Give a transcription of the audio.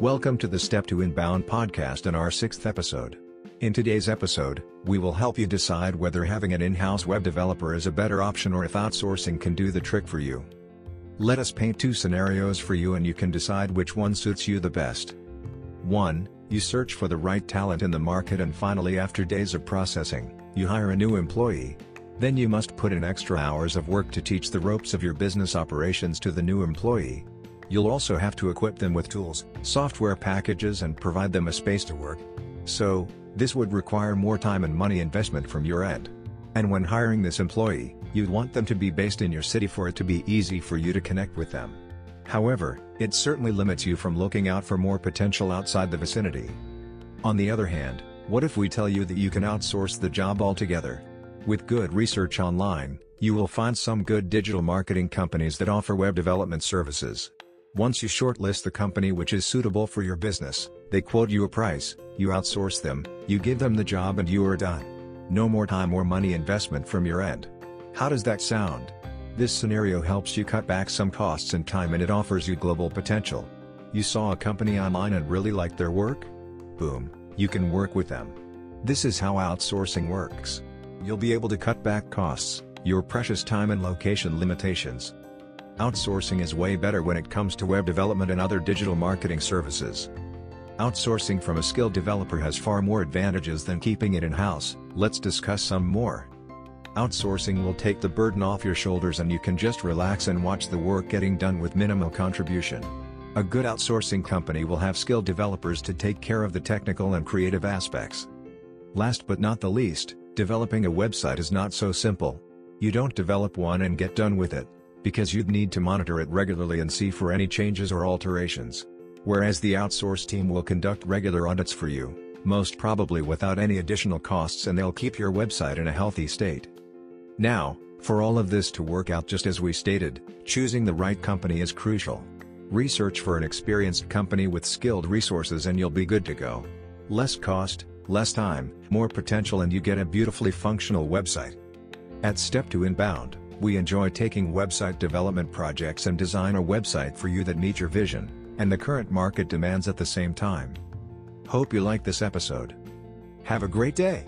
Welcome to the Step to Inbound podcast and our sixth episode. In today's episode, we will help you decide whether having an in-house web developer is a better option or if outsourcing can do the trick for you. Let us paint two scenarios for you and you can decide which one suits you the best. 1. You search for the right talent in the market and finally after days of processing, you hire a new employee. Then you must put in extra hours of work to teach the ropes of your business operations to the new employee. You'll also have to equip them with tools, software packages and provide them a space to work. So, this would require more time and money investment from your end. And when hiring this employee, you'd want them to be based in your city for it to be easy for you to connect with them. However, it certainly limits you from looking out for more potential outside the vicinity. On the other hand, what if we tell you that you can outsource the job altogether? With good research online, you will find some good digital marketing companies that offer web development services. Once you shortlist the company which is suitable for your business, they quote you a price, you outsource them, you give them the job and you are done. No more time or money investment from your end. How does that sound? This scenario helps you cut back some costs and time and it offers you global potential. You saw a company online and really liked their work? Boom, you can work with them. This is how outsourcing works. You'll be able to cut back costs, your precious time and location limitations. Outsourcing is way better when it comes to web development and other digital marketing services. Outsourcing from a skilled developer has far more advantages than keeping it in-house, let's discuss some more. Outsourcing will take the burden off your shoulders and you can just relax and watch the work getting done with minimal contribution. A good outsourcing company will have skilled developers to take care of the technical and creative aspects. Last but not the least, developing a website is not so simple. You don't develop one and get done with it, because you'd need to monitor it regularly and see for any changes or alterations. Whereas the outsource team will conduct regular audits for you, most probably without any additional costs and they'll keep your website in a healthy state. Now, for all of this to work out just as we stated, choosing the right company is crucial. Research for an experienced company with skilled resources and you'll be good to go. Less cost, less time, more potential and you get a beautifully functional website. At Step to Inbound, we enjoy taking website development projects and design a website for you that meet your vision, and the current market demands at the same time. Hope you like this episode. Have a great day!